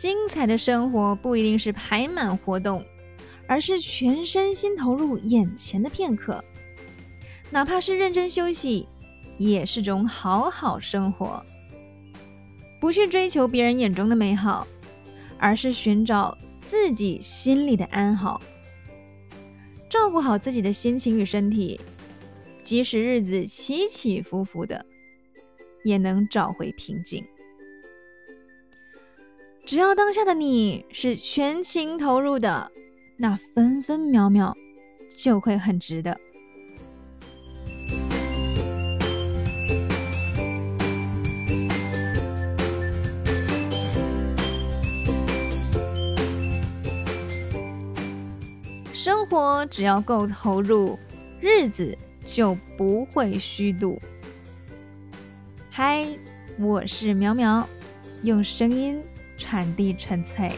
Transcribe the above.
精彩的生活不一定是排满活动，而是全身心投入眼前的片刻。哪怕是认真休息，也是种好好生活。不去追求别人眼中的美好，而是寻找自己心里的安好。照顾好自己的心情与身体，即使日子起起伏伏的，也能找回平静。只要当下的你是全情投入的，那分分秒秒就会很值得。生活只要够投入，日子就不会虚度。嗨，我是苗苗，用声音产地纯粹。